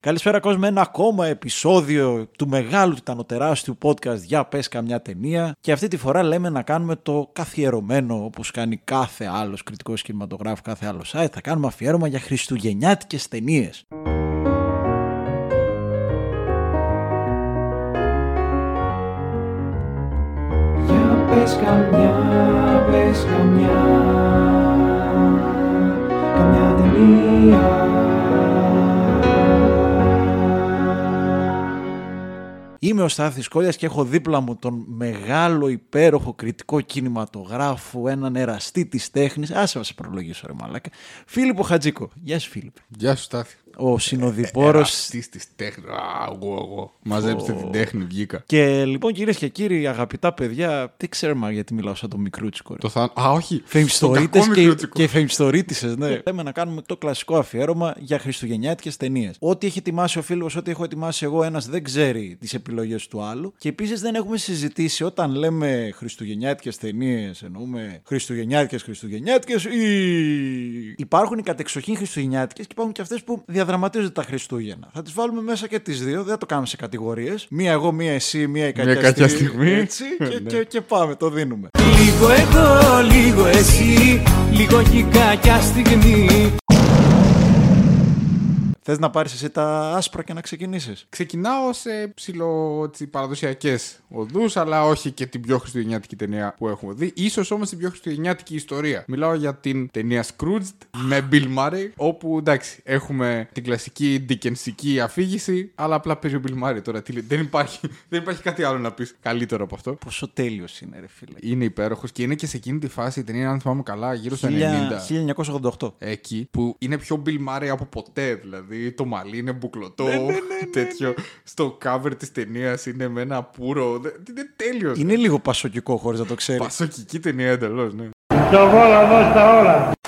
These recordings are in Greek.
Καλησπέρα κόσμο, ένα ακόμα επεισόδιο του μεγάλου τιτανοτεράστιου podcast για πες καμιά ταινία και αυτή τη φορά λέμε να κάνουμε το καθιερωμένο όπως κάνει κάθε άλλος κριτικός κινηματογράφου, κάθε άλλο site, θα κάνουμε αφιέρωμα για χριστουγεννιάτικες ταινίες. Για πες καμιά, πες καμιά Καμιά ταινία Είμαι ο Στάθης Κόλλιας και έχω δίπλα μου τον μεγάλο υπέροχο κριτικό κινηματογράφο, έναν εραστή της τέχνης. Άσε να σε προλογίσω ρε μαλάκα. Φίλιππο Χατζίκο. Γεια σου Φίλιππε. Γεια σου Στάθη. Ο συνοδοιπόρος Αυτή της τέχνης. Α, εγώ, εγώ. Μαζέψτε την τέχνη, βγήκα. Και λοιπόν κυρίες και κύριοι, αγαπητά παιδιά, δεν ξέρουμε γιατί μιλάω σαν το μικρούτσικο. ρε. Το θα. Α, όχι. Φεμιστορίτες Το κακό και, μικρούτσικο. και φεμιστορίτησες, ναι. Λέμε να κάνουμε το κλασικό αφιέρωμα για χριστουγεννιάτικες ταινίες. Ό,τι έχει ετοιμάσει ο φίλος, ό,τι έχω ετοιμάσει εγώ, ένας δεν ξέρει τις επιλογές του άλλου. Και επίσης δεν έχουμε συζητήσει όταν λέμε χριστουγεννιάτικες ταινίες, εννοούμε χριστουγεννιάτικες χριστουγεννιάτικες ή... Υπάρχουν οι κατεξοχήν χριστουγεννιάτικες και υπάρχουν και αυτές που διαδραματίζονται τα Χριστούγεννα. Θα τις βάλουμε μέσα και τις δύο, δεν θα το κάνουμε σε κατηγορίες. Μία εγώ, μία εσύ, μία η κακιά, κακιά στιγμή. Έτσι, και, Ναι. και, και πάμε, το δίνουμε. Λίγο εγώ, λίγο εσύ Λίγο κι κακιά στιγμή Θες να πάρεις εσύ τα άσπρα και να ξεκινήσεις. Ξεκινάω σε ψηλο παραδοσιακές οδούς, αλλά όχι και την πιο χριστουγεννιάτικη ταινία που έχουμε δει. σω όμως την πιο χριστουγεννιάτικη ιστορία. Μιλάω για την ταινία Scrooged με Bill Murray, όπου εντάξει, έχουμε την κλασική ντικενσική αφήγηση, αλλά απλά παίζει ο Bill Murray τώρα. Τι λέει, δεν, υπάρχει, δεν υπάρχει κάτι άλλο να πεις καλύτερο από αυτό. Πόσο τέλειος είναι, ρε φίλε. Είναι υπέροχος και είναι και σε εκείνη τη φάση η ταινία, αν θυμάμαι καλά, γύρω στο 90. 1988. εκεί που είναι πιο Bill Murray από ποτέ. Δηλαδή το μαλλί είναι μπουκλωτό, τέτοιο. Στο cover της ταινίας είναι με ένα πουρο. Δε- Είναι τέλειος. Είναι λίγο πασοκικό χωρίς να το ξέρεις. Πασοκική ταινία εντελώς, ναι.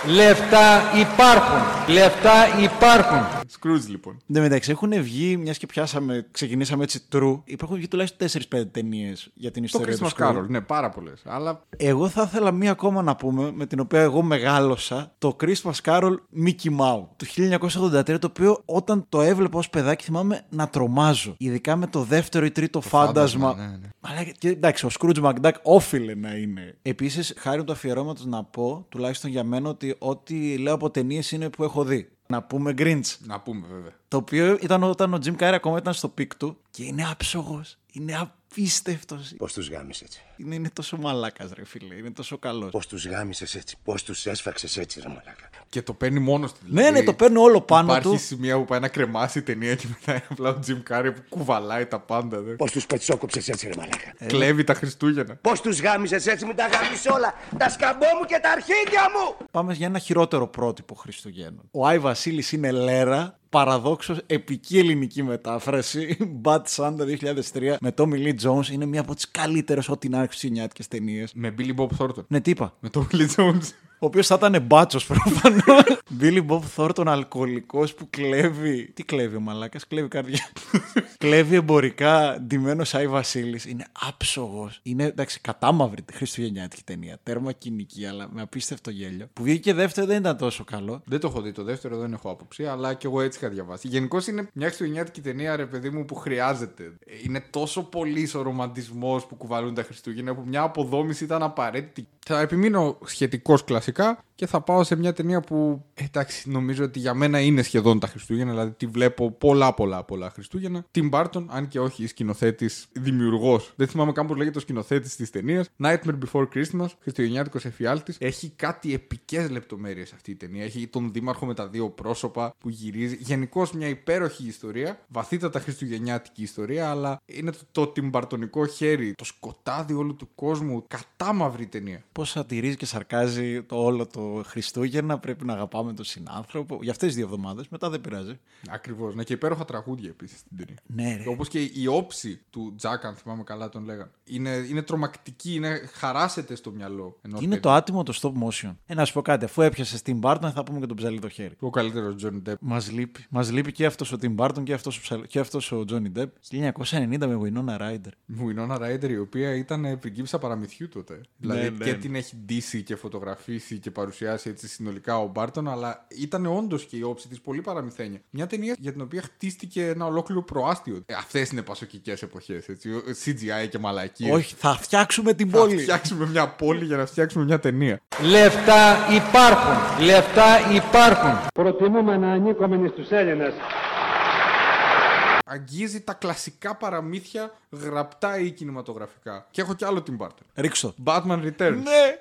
Λεφτά υπάρχουν Λεφτά υπάρχουν Scrooge λοιπόν. Εν τω μεταξύ έχουν βγει, μιας και πιάσαμε, ξεκινήσαμε έτσι true. Υπάρχουν βγει τουλάχιστον 4-5 ταινίες για την Το ιστορία του Christmas Scrooge. Carol, ναι, πάρα πολλές. Αλλά Εγώ θα ήθελα μία ακόμα να πούμε, με την οποία εγώ μεγάλωσα, το Christmas Carol Mickey Mouse του 1983, το οποίο όταν το έβλεπα ως παιδάκι θυμάμαι να τρομάζω. Ειδικά με το δεύτερο ή τρίτο φάντασμα. φάντασμα, ναι, ναι. Αλλά και, εντάξει, ο Scrooge McDuck όφιλε να είναι. Επίσης, χάρη του αφιερώματος να πω, τουλάχιστον για μένα, ότι ό,τι λέω από ταινίες είναι που έχω δει. Να πούμε Grinch. να πούμε βέβαια. Το οποίο ήταν όταν ο Jim Carrey ακόμα ήταν στο peak του και είναι άψογος. Είναι απίστευτος. Πώς τους γάμισε έτσι; Είναι, είναι τόσο μαλάκας ρε φίλε. Είναι τόσο καλός. Πώς τους γάμισες έτσι; Πώς τους έσφαξες έτσι, ρε μαλάκα; Και το παίρνει μόνος του. Ναι, ναι, το παίρνει όλο πάνω Υπάρχει του. σημεία που πάει να κρεμάσει η ταινία και μετά είναι απλά ο Jim Carrey που κουβαλάει τα πάντα. Δε. Πώς τους πετσόκοψες έτσι, ρε μαλάκα; Κλέβει τα Χριστούγεννα. Πώς τους γάμισες έτσι, μην τα γάμισε όλα; Τα σκαμπό μου και τα αρχίδια μου. Πάμε για ένα χειρότερο πρότυπο Χριστουγέννων. Ο Άι Βασίλης είναι λέρα, παραδόξως επική ελληνική μετάφραση. Bad Santa 2003 με Tommy Lee Jones είναι μία από τις καλύτερες ό,τι να έχει χριστουγεννιάτικε ταινίες. Με Billy Bob Thornton. Ναι, τι είπα; Με τον Billy Jones. Ο οποίος θα ήταν μπάτσος προφανώς. Billy Bob Thornton, αλκοολικός που κλέβει. Τι κλέβει ο Μαλάκας, κλέβει καρδιά. κλέβει εμπορικά ντυμένος Άι Βασίλης. Είναι άψογος. Είναι εντάξει, κατάμαυρη τη χριστουγεννιάτικη ταινία. Τέρμα κοινική, αλλά με απίστευτο γέλιο. Που βγήκε δεύτερο δεν ήταν τόσο καλό. Δεν το έχω δει το δεύτερο, δεν έχω άποψη, αλλά και εγώ έτσι είχα διαβάσει. Γενικώς είναι μια χριστουγεννιάτικη ταινία, ρε παιδί μου, που χρειάζεται. Είναι τόσο πολύς ο ρομαντισμός που κουβαλούν τα Χριστούγεννα, που μια αποδόμηση ήταν απαραίτητη. Θα επιμείνω σχετικώς κλασικά και θα πάω σε μια ταινία που εντάξει, νομίζω ότι για μένα είναι σχεδόν τα Χριστούγεννα, δηλαδή τη βλέπω πολλά πολλά πολλά Χριστούγεννα. Tim Burton, αν και όχι σκηνοθέτης, δημιουργός. Δεν θυμάμαι καν πώς λέγεται ο σκηνοθέτης της ταινίας. Nightmare Before Christmas, Χριστουγεννιάτικος εφιάλτης. Έχει κάτι επικές λεπτομέρειες αυτή η ταινία. Έχει τον δήμαρχο με τα δύο πρόσωπα που γυρίζει. Γενικώς μια υπέροχη ιστορία. Βαθύτατα χριστουγεννιάτικη ιστορία, αλλά είναι το, το τυμπαρτονικό χέρι, το σκοτάδι όλου του κόσμου. Κατάμαυρη ταινία. Πώς σατιρίζει και σαρκάζει το όλο το Χριστούγεννα. Πρέπει να αγαπάμε τον συνάνθρωπο. Για αυτές τις δύο εβδομάδες. Μετά δεν πειράζει. Ακριβώς. Ναι, και υπέροχα τραγούδια επίσης στην ταινία. Ναι, ρε. Όπως και η όψη του Τζακ, αν θυμάμαι καλά τον λέγανε. Είναι, είναι τρομακτική, είναι, χαράσσεται στο μυαλό. ενός Είναι παιδιού. το άτιμο το stop motion. Ε, να σου πω κάτι, αφού έπιασες Tim Burton, θα πούμε και τον Ψαλιδοχέρη. Ο καλύτερος Johnny Depp. Μας λείπει. Μας λείπει και αυτός ο Tim Burton και αυτός ο, ψαλ... και αυτός ο Johnny Depp. 1990 με Winona Ryder. Winona Ryder, η οποία ήταν πριγκίψα παραμυθιού τότε. δηλαδή ναι, και ναι. την έχει ντύσει και φωτογραφίσει και παρουσιάσει έτσι συνολικά ο Μπάρτον, αλλά ήταν όντως και η όψη της πολύ παραμυθένια. Μια ταινία για την οποία χτίστηκε ένα ολόκληρο προάστιο. Ε, Αυτές είναι πασοκικές εποχές. CGI και μαλακίες. Όχι, θα φτιάξουμε την Θα πόλη. φτιάξουμε μια πόλη για να φτιάξουμε μια ταινία. Λεφτά υπάρχουν. Λεφτά υπάρχουν. Προτιμούμε να ανήκουμε στους Έλληνες. Αγγίζει τα κλασικά παραμύθια γραπτά ή κινηματογραφικά. Και έχω κι άλλο την Barton. Ρίξω. Batman Returns. Ναι,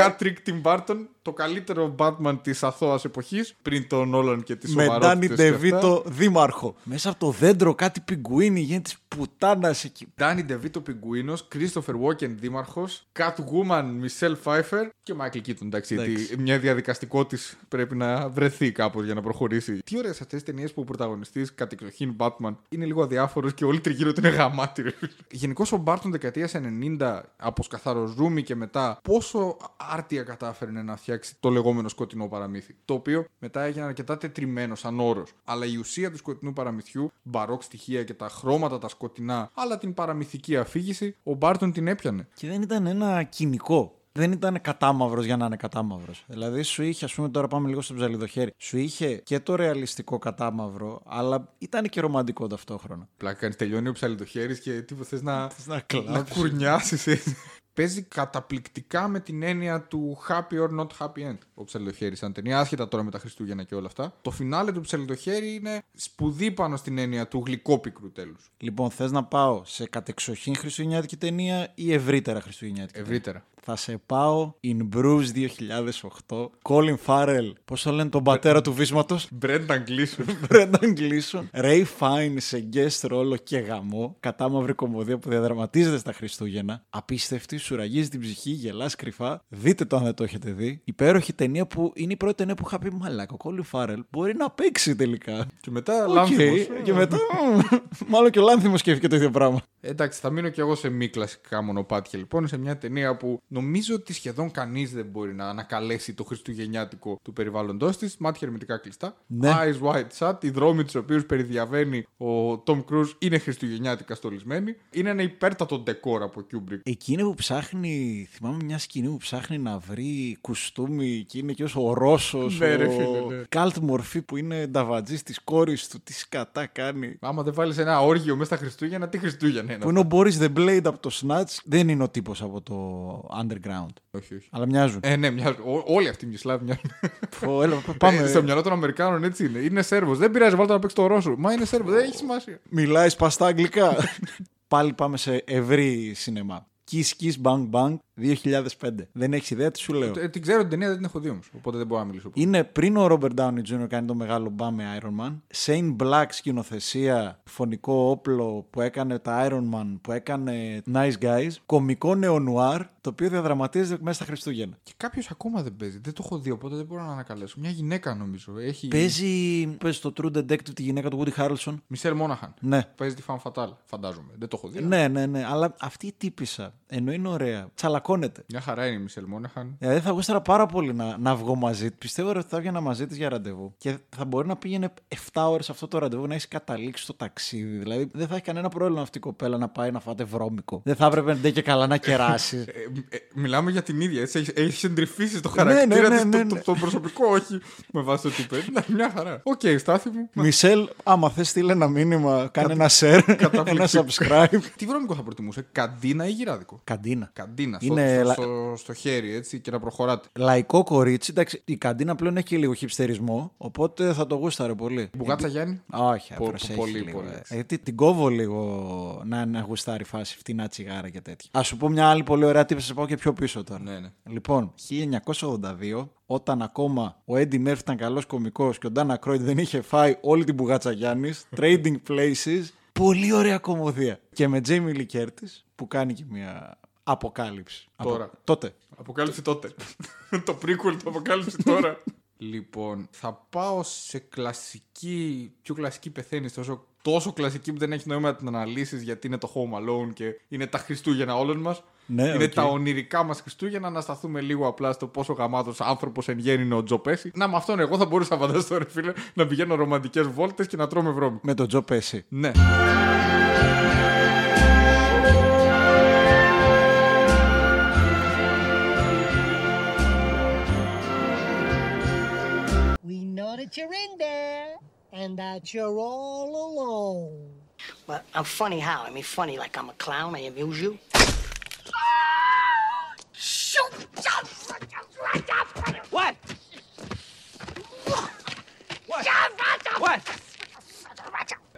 Χάτρικ την Μπάρτον το καλύτερο Batman της αθώας εποχής, πριν τον Όλαν και τη Με σοβαρότητα. Ντάνι Ντεβίτο δήμαρχο. Μέσα από το δέντρο κάτι πιγκουίνι γίνεται της πουτάνας εκεί. Ντάνι Ντεβίτο Πιγκουίνος, Christopher Walken Δήμαρχος, Catwoman Michelle Pfeiffer και Michael Keaton. Εντάξει, γιατί Εντάξει. μια διαδικαστικό τη πρέπει να βρεθεί κάπως για να προχωρήσει. Τι ωραίες αυτές τις ταινίες που ο πρωταγωνιστής κατεξοχήν Batman είναι λίγο αδιάφορος και όλοι τριγύρω του είναι γαμάτι. ρε φίλε. Γενικώς ο Μπάρτον δεκαετίας 90 από σκαθαροζούμι και μετά πόσο άρτια κατάφερε να φτιάξει το λεγόμενο σκοτεινό παραμύθι. Το οποίο μετά έγινε αρκετά τετριμένο σαν όρος. Αλλά η ουσία του σκοτεινού παραμυθιού, μπαρόκ στοιχεία και τα χρώματα τα σκοτεινά, αλλά την παραμυθική αφήγηση, ο Μπάρτον την έπιανε. Και δεν ήταν ένα κοινικό. Δεν ήταν κατάμαυρος για να είναι κατάμαυρος. Δηλαδή, σου είχε, ας πούμε, τώρα πάμε λίγο στο ψαλιδοχέρι. Σου είχε και το ρεαλιστικό κατάμαυρο, αλλά ήταν και ρομαντικό ταυτόχρονα. Πλάκα κάνεις τελειώνει ο ψαλιδοχέρι και τι θες να, να να κλάψεις. κουρνιάσεις έτσι. Παίζει καταπληκτικά με την έννοια του happy or not happy end ο Ψαλιδοχέρης σαν ταινία, άσχετα τώρα με τα Χριστούγεννα και όλα αυτά. Το φινάλε του Ψαλιδοχέρη είναι σπουδή πάνω στην έννοια του γλυκόπικρου τέλους. Λοιπόν, θες να πάω σε κατεξοχήν χριστουγεννιάτικη ταινία ή ευρύτερα χριστουγεννιάτικη ταινία; Ευρύτερα. Θα σε πάω In Bruges 2008. Colin Farrell. Πώς το λένε τον πατέρα του βύσματος; Brendan Gleeson. Brendan Gleeson. Ralph Fiennes σε guest ρόλο και γαμώ. Κατάμαυρη κωμωδία που διαδραματίζεται στα Χριστούγεννα. Απίστευτη, σου ραγίζει την ψυχή, γελάς κρυφά. Δείτε το αν δεν το έχετε δει. Υπέροχη ταινία που είναι η πρώτη ταινία που είχα πει Μαλάκα. Ο Colin Farrell μπορεί να παίξει τελικά. και μετά Οκ. Λάνθιμος. Και μετά. μ, Μάλλον και ο Λάνθιμος σκέφτηκε το ίδιο πράγμα. Εντάξει, θα μείνω κι εγώ σε μη κλασικά μονοπάτια λοιπόν, σε μια ταινία που νομίζω ότι σχεδόν κανείς δεν μπορεί να ανακαλέσει το χριστουγεννιάτικο του περιβάλλοντό της. Μάτια ερμητικά κλειστά. Ναι. Eyes wide shut. Οι δρόμοι τους οποίους περιδιαβαίνει ο Tom Cruise είναι χριστουγεννιάτικα στολισμένοι. Είναι ένα υπέρτατο ντεκόρ από Kubrick. Εκείνη που ψάχνει, θυμάμαι μια σκηνή που ψάχνει να βρει κουστούμι και είναι και ως ο Ρώσος, Ναι, ρε ο φίλε, ναι. καλτ μορφή που είναι νταβατζής της κόρης του, τι σκατά κάνει. Άμα δεν βάλεις ένα όργιο μέσα στα Χριστούγεννα, τι Χριστούγεννα είναι. Που είναι ο Boris the Blade από το Snatch, δεν είναι ο τύπος από το Underground. Όχι, όχι. Αλλά μοιάζουν. Ε, ναι, μοιάζουν. Ό- όλοι αυτοί οι Μισλάβοι μοιάζουν. Πω, έλα, Ε, πάμε. στο μυαλό των Αμερικάνων έτσι είναι. Είναι Σέρβος. Δεν πειράζει, βάλτε να παίξει το Ρώσο. Μα είναι Σέρβος. Δεν έχει σημασία. Μιλάει σπαστά αγγλικά. Πάλι πάμε σε ευρύ σινεμά. Kiss Kiss Bang Bang 2005. Δεν έχεις ιδέα τι σου λέω. Ε, την ξέρω την ταινία, δεν την έχω δει όμως. Οπότε δεν μπορώ να μιλήσω. Είναι πριν ο Robert Downey Jr. κάνει το μεγάλο μπαμ με Iron Man. Shane Black σκηνοθεσία, φωνικό όπλο που έκανε τα Iron Man, που έκανε Nice Guys. Κομικό νεονουάρ, το οποίο διαδραματίζεται μέσα στα Χριστούγεννα. Και κάποιος ακόμα δεν παίζει. Δεν το έχω δει, οπότε δεν μπορώ να ανακαλέσω. Μια γυναίκα νομίζω. Έχει. Παίζει, παίζει το True Detective τη γυναίκα του Woody Harrelson. Μισελ Μόναχαν. Ναι. Παίζει τη Fan Fatale, φαντάζομαι. Δεν το έχω δει. Ναι, ναι, ναι. Αλλά αυτή η τύπησα, ενώ είναι ωραία, τσαλακώνεται. Μια χαρά είναι η Μισελ Μόναχαν. Δηλαδή θα γούσταρα πάρα πολύ να, να βγω μαζί της. Πιστεύω ότι θα έβγαινα μαζί της για ραντεβού. Και θα μπορεί να πήγαινε 7 ώρες αυτό το ραντεβού να έχεις καταλήξει το ταξίδι. Δηλαδή δεν θα έχει κανένα πρόβλημα αυτή η κοπέλα να πάει να φάτε βρώμικο. Δεν θα έπρεπε ντε και καλά να κεράσει. Ε, ε, μιλάμε για την ίδια, έτσι. Έχει, έχεις εντρυφήσει το Ναι, ναι, χαρακτήρα ναι, της, ναι, το, ναι. το, το προσωπικό, όχι με βάση το τι παίζει. Ναι, μια χαρά. ΟΚ, Στάθη μου. Μισέλ, άμα θες, στείλε ένα μήνυμα, κάνε ένα share, ένα καταπληκτικό. subscribe. Τι βρώμικο θα προτιμούσε, καντίνα ή γυράδικο; Καντίνα. Καντίνα, Είναι στο, λα- στο, στο χέρι έτσι και να προχωράτε. Λαϊκό κορίτσι, εντάξει, η καντίνα πλέον έχει και λίγο χιπστερισμό, οπότε θα το γούσταρε πολύ. Μπουγάτσα Γιάννη; Όχι, Πο- προσέχει πολύ, λίγο. πολύ. ε. Γιατί την κόβω λίγο να, να γουστάρει φάση φτηνά τσιγάρα και τέτοια. Α σου πω μια άλλη πολύ ωραία τύπισσα, σα πάω και πιο πίσω τώρα. Ναι, ναι. Λοιπόν, 1982, όταν ακόμα ο Eddie Murphy ήταν καλός κωμικός και ο Ντάνα Κρόιντ δεν είχε φάει όλη την μπουγάτσα Γιάννης, Trading Places, πολύ ωραία κομμωδία. Και με Jamie Lee Curtis που κάνει και μια αποκάλυψη. Τώρα. Από... Τότε. Αποκάλυψη τότε. το prequel του αποκάλυψη τώρα. λοιπόν, θα πάω σε κλασική. Πιο κλασική πεθαίνεις. Τόσο, τόσο κλασική που δεν έχει νόημα να την αναλύσεις γιατί είναι το Home Alone και είναι τα Χριστούγεννα όλων μας. Ναι, είναι τα ονειρικά μας Χριστούγεννα να σταθούμε λίγο απλά στο πόσο γαμάτος άνθρωπος εν γέννη είναι ο Τζο Πέση. Να με αυτόν εγώ θα μπορούσα να φανταστώ, φίλε, να πηγαίνω ρομαντικές βόλτες και να τρώμε βρώμη. Με τον Τζο Πέση. Ναι. We know that you're in there What? What?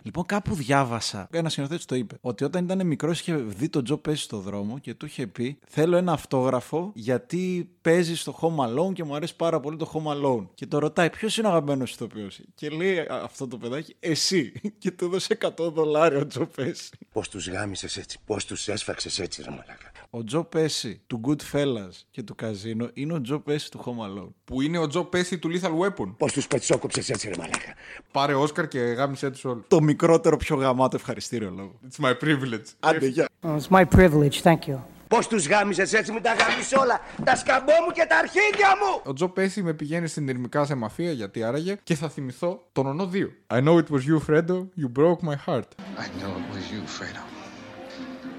Λοιπόν, κάπου διάβασα. Ένα σκηνοθέτη το είπε. Ότι όταν ήταν μικρός είχε δει τον Τζο Πέση στο δρόμο και του είχε πει: Θέλω ένα αυτόγραφο γιατί παίζει στο Home Alone και μου αρέσει πάρα πολύ το Home Alone. Και το ρωτάει: Ποιος είναι ο αγαπημένος ηθοποιός; Και λέει α, αυτό το παιδάκι: Εσύ. Και του έδωσε 100 δολάρια ο Τζο Πέση. Πώς τους γάμισες έτσι, πώς τους έσφαξες έτσι ρε μαλάκα. Ο Τζο Πέση του Goodfellas και του Καζίνο είναι ο Τζο Πέση του Home Alone. Που είναι ο Τζο Πέση του Lethal Weapon. Πώς τους πετσόκοψες έτσι ρε μαλάκα. Πάρε Όσκαρ και γάμισε τους όλους. Το μικρότερο, πιο γαμάτο ευχαριστήριο λόγο. It's my privilege. Άντε, γεια. Oh, it's my privilege, thank you. Πώς τους γάμισες έτσι με τα γάμισε όλα. Τα σκαμπό μου και τα αρχίδια μου. Ο Τζο Πέση με πηγαίνει στην ερμικά σε μαφία, γιατί άραγε, και θα θυμηθώ τον ονό 2. I know it was you, Fredo. You broke my heart. I know it was you, Fredo.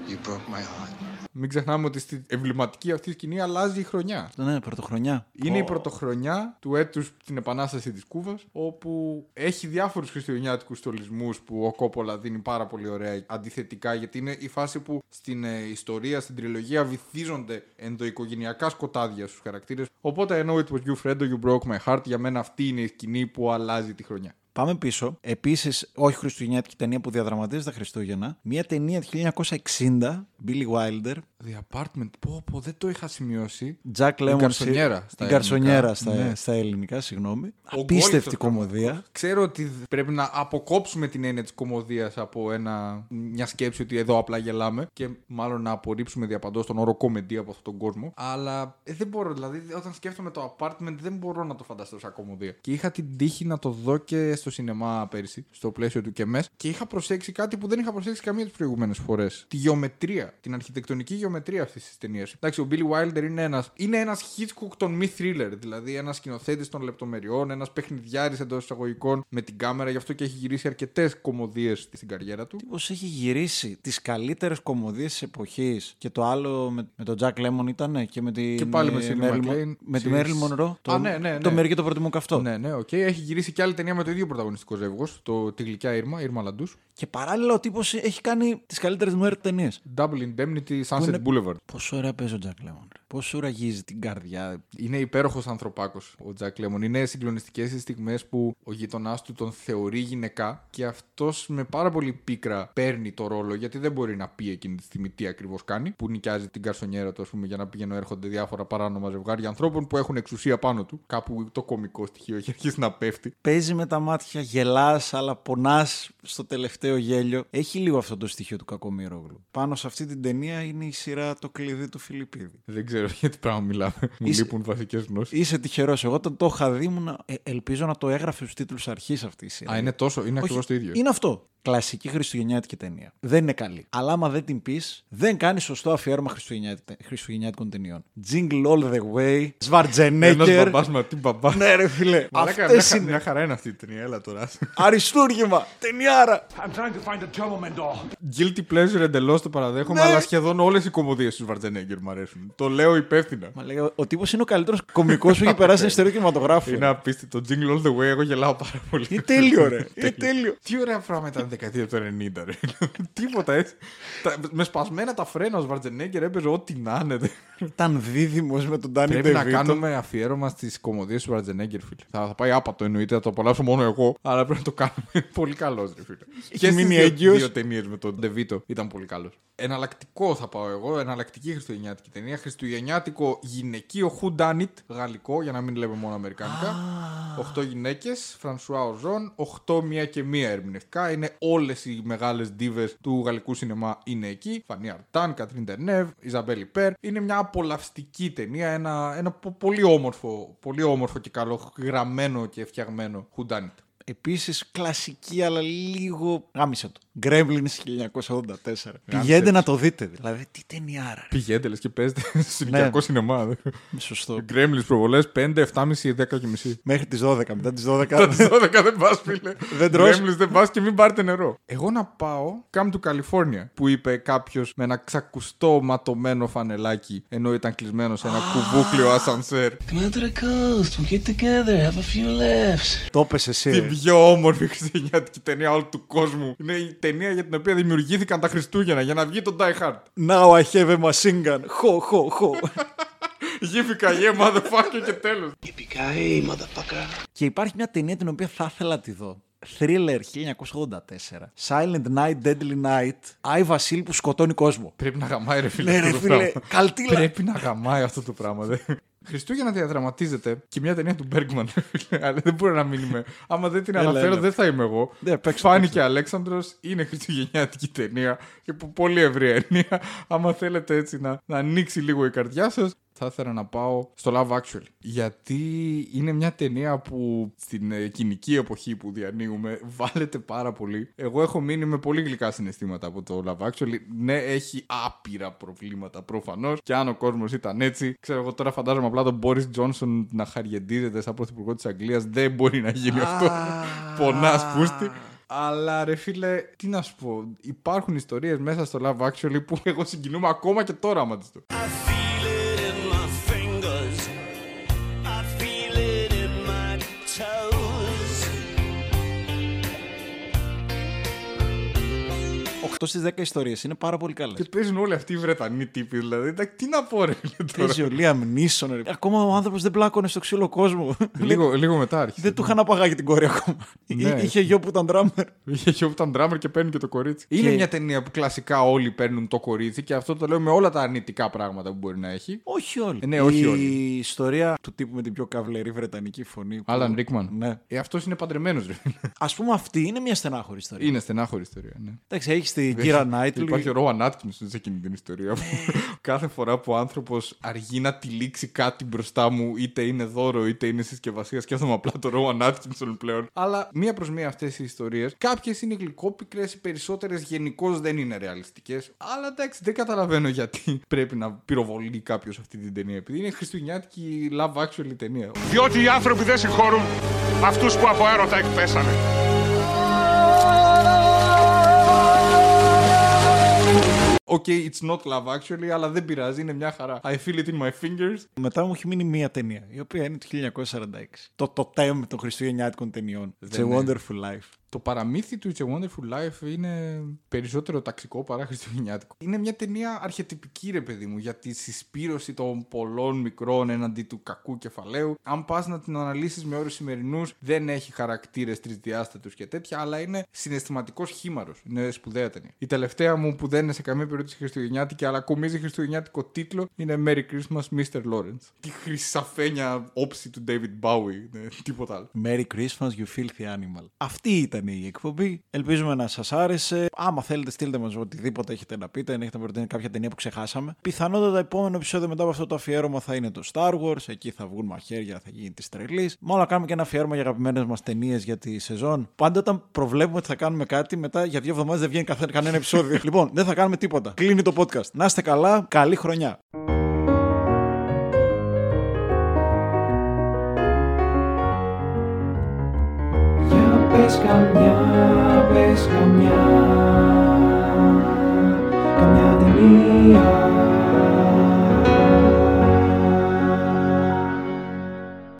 You broke my heart. Μην ξεχνάμε ότι στην εμβληματική αυτή σκηνή αλλάζει η χρονιά. Ναι, πρωτοχρονιά. Είναι η πρωτοχρονιά του έτους την επανάσταση της Κούβας, όπου έχει διάφορους χριστουγεννιάτικους στολισμούς που ο Κόπολα δίνει πάρα πολύ ωραία αντιθετικά, γιατί είναι η φάση που στην ε, ιστορία, στην τριλογία βυθίζονται ενδοοικογενειακά σκοτάδια στους χαρακτήρες. Οπότε I know it was you, Fredo, you broke my heart. Για μένα αυτή είναι η σκηνή που αλλάζει τη χρονιά. Πάμε πίσω. Επίσης, όχι Χριστουγεννιάτικη ταινία που διαδραματίζεται τα Χριστούγεννα. Μια ταινία του 1960, Billy Wilder. The Apartment, πω πω, δεν το είχα σημειώσει. Jack Η Lemmon. Γκαρσονιέρα στα Η Γκαρσονιέρα ελληνικά. στα, Ναι. στα ελληνικά, συγγνώμη. Ο Απίστευτη Γκόλιθος κομμωδία. πραγματικός. Ξέρω ότι πρέπει να αποκόψουμε την έννοια της κομμωδίας από ένα, μια σκέψη ότι εδώ απλά γελάμε και μάλλον να απορρίψουμε διαπαντός τον όρο κομμεντή από αυτόν τον κόσμο. Αλλά ε, δεν μπορώ, δηλαδή, όταν σκέφτομαι το apartment, δεν μπορώ να το φανταστώ σαν κομμωδία. Και είχα την τύχη να το δω και στο σινεμά πέρσι, στο πλαίσιο του και μες, και είχα προσέξει κάτι που δεν είχα προσέξει καμία τις προηγούμενες φορές. Τη γεωμετρία, την αρχιτεκτονική γεωμετρία αυτής της ταινίας. Εντάξει, ο Billy Wilder είναι ένας είναι ένας Hitchcock των μη thriller, δηλαδή ένας σκηνοθέτης των λεπτομεριών, ένας παιχνιδιάρης εντός εισαγωγικών με την κάμερα, γι' αυτό και έχει γυρίσει αρκετές κωμωδίες στην καριέρα του. Τύπος έχει γυρίσει τις καλύτερες κωμωδίες της εποχής. Και το άλλο με, με τον Jack Lemmon ήταν και με τη. Και πάλι με ε, Shirley Marilyn- MacLaine. Με τη Στις- Marilyn Monroe. Το, Α, ναι, ναι, Το ναι. μερικέ το προτιμώ καυτό. Ναι, ναι, ΟΚ. Έχει γυρίσει και άλλη ταινία με το ίδιο πρωταγωνιστικό ζεύγος, το Τη γλυκιά Ίρμα, Irma la Douce. Και παράλληλα ο τύπος έχει κάνει τις καλύτερες νουάρ ταινίες. Double Indemnity, Sunset είναι- Boulevard. Πόσο ωραία παίζει ο Jack Lemmon. ρε. Πόσο ραγίζει την καρδιά. Είναι υπέροχος ανθρωπάκος ο Τζακ Λέμον. Είναι συγκλονιστικές οι στιγμές που ο γειτονάς του τον θεωρεί γυναικά και αυτός με πάρα πολύ πίκρα παίρνει το ρόλο γιατί δεν μπορεί να πει εκείνη τη στιγμή τι ακριβώς κάνει. Που νοικιάζει την καρσονιέρα του, ας πούμε, για να πηγαίνουν έρχονται διάφορα παράνομα ζευγάρια ανθρώπων που έχουν εξουσία πάνω του. Κάπου το κωμικό στοιχείο έχει αρχίσει να πέφτει. Παίζει με τα μάτια, γελάς, αλλά πονάς στο τελευταίο γέλιο. Έχει λίγο αυτό το στοιχείο του Κακομίρογλου. Πάνω σε αυτή την ταινία είναι η σειρά Το κλειδί του Φιλιππίδη. Δεν ξέρω για τι πράγμα μιλάμε. Μου Είσαι- λείπουν βασικέ γνώσεις. Είσαι τυχερός. Εγώ όταν το είχα δει, ήμουνα- ε, ελπίζω να το έγραφε στους τίτλους αρχής αυτή η σειρά. Α, είναι τόσο, είναι Όχι, ακριβώς το ίδιο. Είναι αυτό. Κλασική χριστουγεννιάτικη ταινία. Δεν είναι καλή. Αλλά άμα δεν την πεις, δεν κάνεις σωστό αφιέρωμα χριστουγεννιάτι- χριστουγεννιάτικων ταινιών. Jingle all the way, Ένας Σβαρτζενέγκερ. μπαμπάς με τι μπαμπάς. Ναι, ρε φίλε. Μαλάκα, Αυτές μια, χα- είναι. μια χαρά είναι αυτή η ταινία, έλα τώρα. Αριστούργημα. Ταινιάρα. I'm trying to find a Doberman doll. Guilty pleasure εντελώς το παραδέχομαι, Ναι. αλλά σχεδόν όλες οι κομμωδίες του Βαρτζενέγκερ μου αρέσουν. Το λέω υπεύθυνα. Μα λέει, ο τύπος είναι ο καλύτερος κωμικός που έχει περάσει στην ιστορία του κινηματογράφου. Είναι απίστευτο. Jingle all the way, εγώ γελάω πάρα πολύ. Είναι τέλειο, ρε. Είναι τέλειο. Τι ωραία πράγμα ήταν η δεκαετία του 90, ρε. Τίποτα έτσι. Τα- με σπασμένα τα φρένα ο Βαρτζενέγκερ έπαιζε ό,τι να είναι. ρε. Ήταν δίδυμος με τον Ντάνι Πρέπει να Ντεβίτο. κάνουμε αφιέρωμα στις κομμωδίες του Βαρτζενέγκερ, φίλε. Θα, θα πάει άπατο εννοείται, θα το απολαύσω μόνο εγώ, αλλά πρέπει να το κάνουμε. πολύ καλός, ρε φίλε. και στις μείνει δύο, έγκυος. δύο ταινίες με τον Ντεβίτο ήταν πολύ καλός. Εναλλακτικό θα πάω εγώ, εναλλακτική χριστουγεννιάτικη ταινία. Χριστουγεννιάτικο γυναικείο Who Done It, γαλλικό, για να μην λέμε μόνο αμερικανικά. Οχτώ γυναίκες, Φρανσουά Οζόν, οχτώ μία και μία ερμηνευτικά. Είναι όλες οι μεγάλες ντίβε του γαλλικού σινεμά είναι εκεί. Φανή Αρτάν, Κατρίν Τερνεύ, Ιζαμπέλ Υπέρ. Είναι μια απολαυστική ταινία, ένα, ένα πο- πολύ όμορφο, πολύ όμορφο και καλό γραμμένο και φτιαγμένο Who Done It. Επίσης, κλασική, αλλά λίγο. Γάμισε το. Gremlins 1984. Πηγαίνετε να το δείτε. Δηλαδή, τι ταινιάρα. ρε. Πηγαίνετε λες και παίζετε στο Ναι. νοικιακό σινεμά. Σωστό. Γκρέμλι προβολές 5, 7,5, 10 και μισή. Μέχρι τις 12. Μετά τις 12. Τα 12 δεν πας, φίλε. Δεν τρως. Gremlins δεν πας και μην πάρετε νερό. Εγώ να πάω Come to California που είπε κάποιος με ένα ξακουστό ματωμένο φανελάκι ενώ ήταν κλεισμένο σε ένα κουβούκλιο ασανσέρ. Come out to the coast, we'll get together, have a few laughs. το έπεσε εσύ. Την ρε. πιο όμορφη χριστουγεννιάτικη ταινία όλου του κόσμου. Είναι η ταινία για την οποία δημιουργήθηκαν τα Χριστούγεννα για να βγει το Die Hard. Now I have a machine gun. Χω, χω, χω. Γύφηκα yeah, motherfucker και τέλος. Yippee-ki-yay, motherfucker. Και υπάρχει μια ταινία την οποία θα ήθελα να τη δω. Thriller 1984. Silent Night, Deadly Night. Άι Βασίλη που σκοτώνει κόσμο. Πρέπει να γαμάει, ρε φίλε. Ναι, αυτό ρε το φίλε, πράγμα. καλτήλα. Πρέπει να γαμάει αυτό το πράγμα. Δε. Χριστούγεννα διαδραματίζεται και μια ταινία του Bergman. ρε φίλε. Αλλά δεν μπορεί να μην είμαι. Άμα δεν την Έλα, αναφέρω, έλα. δεν θα είμαι εγώ. Ναι, παίξε, Φάνηκε Αλέξανδρος, είναι χριστουγεννιάτικη ταινία και από πολύ ευρία ενία. Άμα θέλετε έτσι να, να ανοίξει λίγο η καρδιά σας, θα ήθελα να πάω στο Love Actually. Γιατί είναι μια ταινία που στην ε, κοινική εποχή που διανύουμε βάλετε πάρα πολύ. Εγώ έχω μείνει με πολύ γλυκά συναισθήματα από το Love Actually. Ναι, έχει άπειρα προβλήματα προφανώς. Και αν ο κόσμος ήταν έτσι, ξέρω εγώ τώρα φαντάζομαι απλά τον Boris Johnson να χαριεντίζεται σαν πρωθυπουργό της Αγγλίας. Δεν μπορεί να γίνει αυτό. Πονά πούστη. Αλλά ρε φίλε, τι να σου πω. Υπάρχουν ιστορίες μέσα στο Love Actually που εγώ συγκινούμαι ακόμα και τώρα άμα τις δω. 8 στι 10 ιστορίες. Είναι πάρα πολύ καλές. Και παίζουν όλοι αυτοί οι Βρετανοί τύποι, δηλαδή. Εντάξει, Τι να πω, ρε φίλε τώρα. Παίζει ο Λίαμ Νίσον. ρε. Ακόμα ο άνθρωπος δεν πλάκωνε στο ξύλο κόσμο. λίγο, λίγο μετά άρχισε. δεν του είχαν απαγάγει την κόρη ακόμα. Ναι. Είχε γιο που ήταν ντράμερ. Είχε και όπου ήταν drummer και παίρνει και το κορίτσι. Είναι Και- μια ταινία που κλασικά όλοι παίρνουν το κορίτσι και αυτό το λέω με όλα τα αρνητικά πράγματα που μπορεί να έχει. Όχι όλοι. Ε, ναι, όχι η όλοι. Η ιστορία του τύπου με την πιο καβλερή βρετανική φωνή. που- Άλαν Ρίκμαν. Ναι. Ε, αυτός είναι παντρεμένος, ρε. φίλε. Α πούμε αυτή είναι μια στενάχωρη ιστορία. είναι στενάχωρη ιστορία, ναι. Εντάξει, έχεις την Κύρα Νάιτλι. Υπάρχει ο Ρόαν Άτκινσον σε εκείνη την ιστορία. που Κάθε φορά που ο άνθρωπος αργεί να τυλίξει κάτι μπροστά μου, είτε είναι δώρο είτε είναι συσκευασία, σκέφτομαι απλά το Ρόαν Άτκινσον πλέον. Αλλά μία προς μία αυτές οι ιστορίες, κάποιες είναι γλυκόπικρες, οι περισσότερες γενικώς δεν είναι ρεαλιστικές. Αλλά εντάξει, δεν καταλαβαίνω γιατί πρέπει να πυροβολεί κάποιος αυτή την ταινία. Επειδή είναι χριστουγεννιάτικη love actually ταινία. Διότι οι άνθρωποι δεν συγχωρούν αυτούς που από έρωτα εκπέσανε. ΟΚ, it's not love actually, αλλά δεν πειράζει, είναι μια χαρά. I feel it in my fingers. Μετά μου έχει μείνει μία ταινία, η οποία είναι το 1946. Το τοτέμ των χριστουγεννιάτικων ταινιών. It's a Δεν είναι. Wonderful Life. Το παραμύθι του It's a Wonderful Life είναι περισσότερο ταξικό παρά χριστουγεννιάτικο. Είναι μια ταινία αρχετυπική, ρε παιδί μου, για τη συσπείρωση των πολλών μικρών έναντι του κακού κεφαλαίου. Αν πας να την αναλύσεις με όρους σημερινούς, δεν έχει χαρακτήρες τρισδιάστατους και τέτοια, αλλά είναι συναισθηματικός χείμαρρος. Είναι σπουδαία ταινία. Η τελευταία μου που δεν είναι σε καμία περίπτωση χριστουγεννιάτικη, αλλά κομίζει χριστουγεννιάτικο τίτλο, είναι Merry Christmas, Mr. Lawrence. Τι χρυσαφένια όψη του David Bowie, ναι, τίποτα άλλο. Merry Christmas, you filthy animal. Αυτή ήταν η εκπομπή. Ελπίζουμε να σας άρεσε. Άμα θέλετε, στείλτε μας οτιδήποτε έχετε να πείτε. Αν έχετε να προτείνει κάποια ταινία που ξεχάσαμε. Πιθανότατα επόμενο επεισόδιο μετά από αυτό το αφιέρωμα θα είναι το Star Wars. Εκεί θα βγουν μαχαίρια, θα γίνει της τρελής. Μάλλον να κάνουμε και ένα αφιέρωμα για αγαπημένες μας ταινίες για τη σεζόν. Πάντα όταν προβλέπουμε ότι θα κάνουμε κάτι, μετά για δύο εβδομάδες δεν βγαίνει καθέ- κανένα επεισόδιο. λοιπόν, δεν θα κάνουμε τίποτα. Κλείνει το podcast. Να είστε καλά. Καλή χρονιά. Καμιά, πες καμιά Καμιά ταινία